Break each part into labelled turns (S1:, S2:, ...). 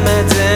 S1: bilemedim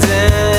S1: dead.